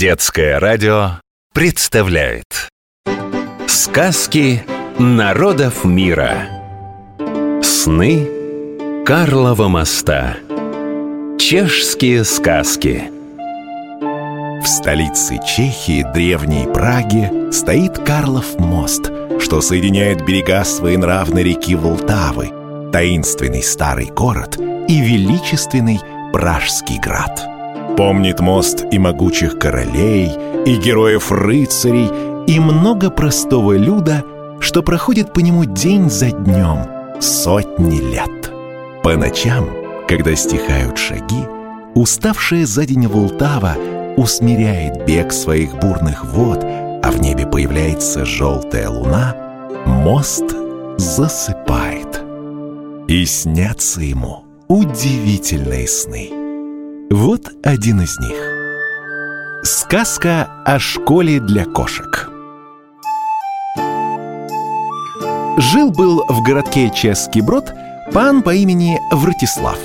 Детское радио представляет. Сказки народов мира. Сны Карлова моста. Чешские сказки. В столице Чехии, древней Праге, стоит Карлов мост, что соединяет берега своенравной реки Волтавы, таинственный старый город и величественный Пражский град. Помнит мост и могучих королей, и героев-рыцарей, и много простого люда, что проходит по нему день за днем, сотни лет. По ночам, когда стихают шаги, уставшая за день Волтава усмиряет бег своих бурных вод, а в небе появляется желтая луна, мост засыпает. И снятся ему удивительные сны. Вот один из них. Сказка о школе для кошек. Жил-был в городке Чешский Брод пан по имени Вратислав.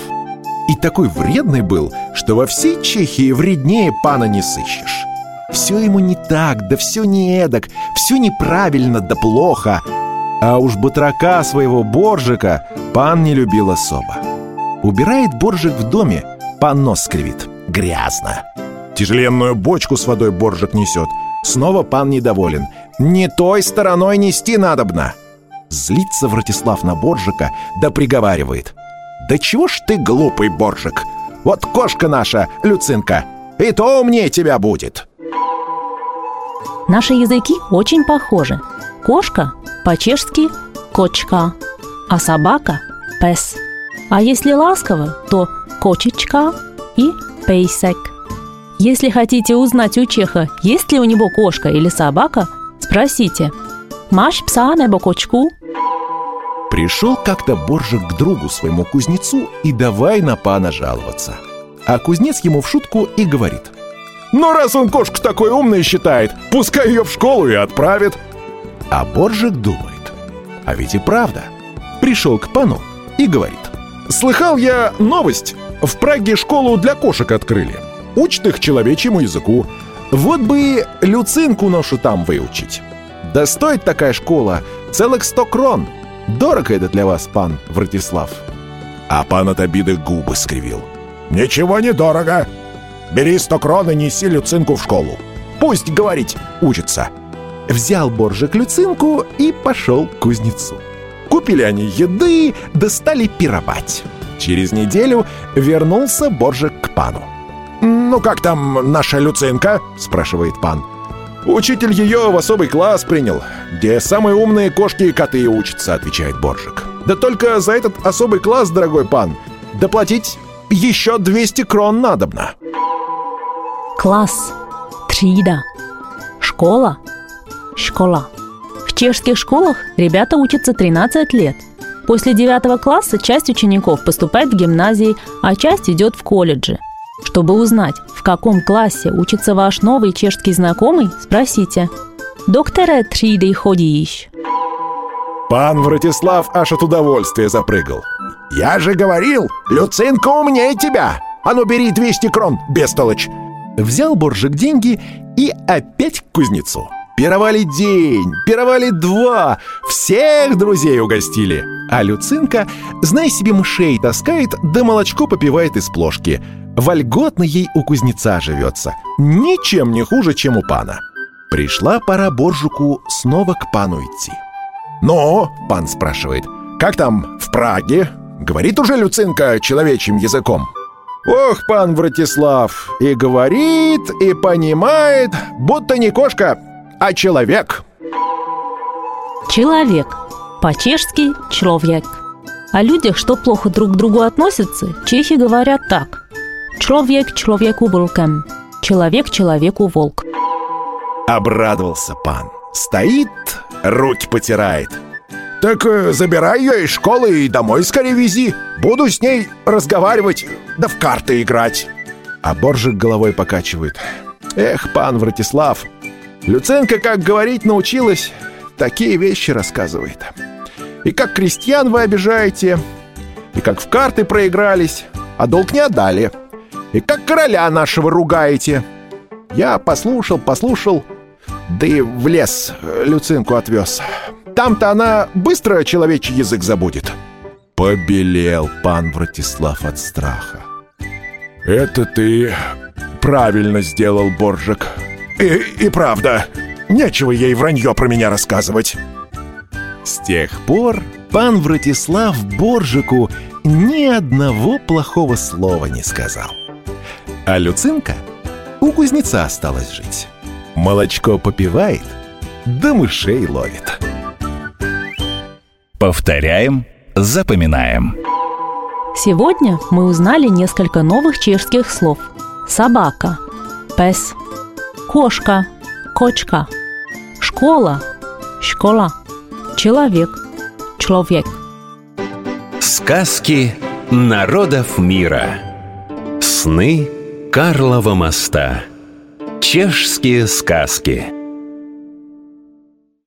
И такой вредный был, что во всей Чехии вреднее пана не сыщешь. Все ему не так, да все не эдак, все неправильно, да плохо. А уж батрака своего Боржика пан не любил особо. Убирает Боржик в доме, пан нос скривит. Грязно. Тяжеленную бочку с водой Боржик несет. Снова пан недоволен. Не той стороной нести надобно. Злится Вратислав на Боржика, да приговаривает. «Да чего ж ты глупый, Боржик? Вот кошка наша, Люцинка, и то умнее тебя будет!» Наши языки очень похожи. Кошка по-чешски «кочка», а собака – «пес». А если ласково, то «кочечка» и «пейсек». Если хотите узнать у чеха, есть ли у него кошка или собака, спросите «Маш пса небо кочку?» Пришел как-то Боржик к другу своему кузнецу и давай на пана жаловаться. А кузнец ему в шутку и говорит. «Ну, раз он кошку такой умной считает, пускай ее в школу и отправит». А Боржик думает. А ведь и правда. Пришел к пану и говорит. «Слыхал я новость. В Праге школу для кошек открыли. Учат их человечьему языку. Вот бы Люцинку нашу там выучить. Да стоит такая школа целых сто крон. Дорого это для вас, пан Вратислав?» А пан от обиды губы скривил. «Ничего не дорого. Бери сто крон и неси Люцинку в школу. Пусть, говорить, учится». Взял Боржик Люцинку и пошел к кузнецу. Купили они еды, да стали пировать. Через неделю вернулся Боржик к пану. «Ну как там наша Люцинка?» – спрашивает пан. «Учитель ее в особый класс принял, где самые умные кошки и коты учатся», — отвечает Боржик. «Да только за этот особый класс, дорогой пан, доплатить еще 200 крон надобно». Класс, трида, школа, школа. В чешских школах ребята учатся 13 лет. После 9 класса часть учеников поступает в гимназии, а часть идет в колледжи. Чтобы узнать, в каком классе учится ваш новый чешский знакомый, спросите «Докторе триды ходишь?» Пан Вратислав аж от удовольствия запрыгал. «Я же говорил, Люцинка умнее тебя! А ну бери 200 крон, бестолочь!» Взял Боржик деньги и опять к кузнецу. Пировали день, пировали два, всех друзей угостили. А Люцинка, знай себе, мышей таскает, да молочко попивает из плошки. Вольготно ей у кузнеца живется, ничем не хуже, чем у пана. Пришла пора Боржику снова к пану идти. «Ну?» — пан спрашивает. «Как там в Праге? Говорит уже Люцинка человечьим языком?» «Ох, пан Вратислав, и говорит, и понимает, будто не кошка, а человек!» Человек. По-чешски «человек». О людях, что плохо друг к другу относятся, чехи говорят так. Человек человеку волком. Человек человеку волк. Обрадовался пан. Стоит, руки потирает. Так э, забирай ее из школы и домой скорее вези. Буду с ней разговаривать, да в карты играть. А Боржик головой покачивает. Эх, пан Вратислав, Люценко, как говорить научилась, такие вещи рассказывает. И как крестьян вы обижаете, и как в карты проигрались, а долг не отдали, и как короля нашего ругаете. Я послушал, послушал, да и в лес Люцинку отвез. Там-то она быстро человечий язык забудет. Побелел пан Вратислав от страха. Это ты правильно сделал, Боржик. И, и правда, нечего ей вранье про меня рассказывать. С тех пор пан Вратислав Боржику ни одного плохого слова не сказал. А Люцинка у кузнеца осталась жить. Молочко попивает, да мышей ловит. Повторяем, запоминаем. Сегодня мы узнали несколько новых чешских слов. Собака – пес, кошка – кочка, школа – школа, человек – человек. Сказки народов мира. Сны Карлова моста. Чешские сказки.